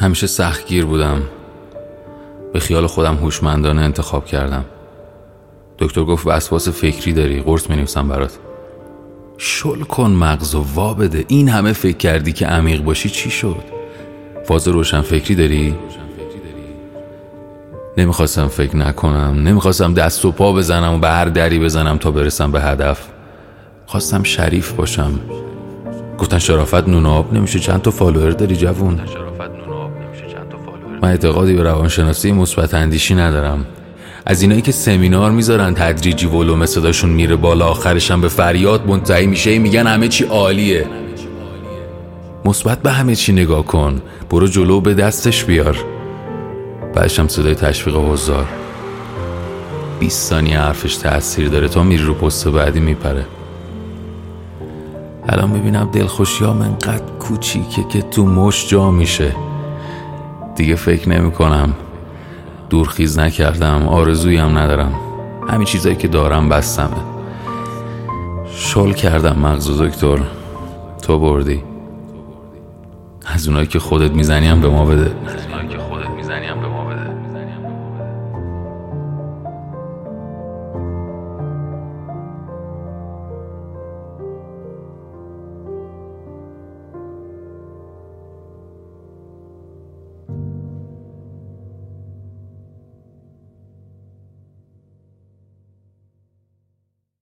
همیشه سختگیر بودم. به خیال خودم هوشمندانه انتخاب کردم. دکتر گفت وسواس فکری داری قرص می برات. شل کن مغز و وا بده. این همه فکر کردی که عمیق باشی چی شد؟ فاز روشن فکری داری؟ نمی‌خواستم فکر نکنم. نمی‌خواستم دست و پا بزنم و به هر دری بزنم تا برسم به هدف. خواستم شریف باشم. گفتن شرافت نوناب نمیشه. چند تا فالوور داری جوون؟ من اعتقادی به روانشناسی مثبت اندیشی ندارم. از اینایی که سمینار می‌ذارن تدریجی ولوم صداشون میره بالا آخرشم به فریاد منتهی میشه. میگن همه چی عالیه. مثبت به همه چی نگاه کن. برو جلو به دستش بیار. بعدشم صدای تشویق حضار. 20 ثانیه حرفش تاثیر داره. تا میری رو پست بعدی میپره. الان می‌بینم دلخوشیام انقدر کوچیکه که تو مش جا میشه. دیگه فکر نمی کنم دورخیز نکردم آرزویی هم ندارم. همین چیزایی که دارم بستمه. شل کردم مغز دکتر. تو بردی. از اونایی که خودت می‌زنی هم به ما بده.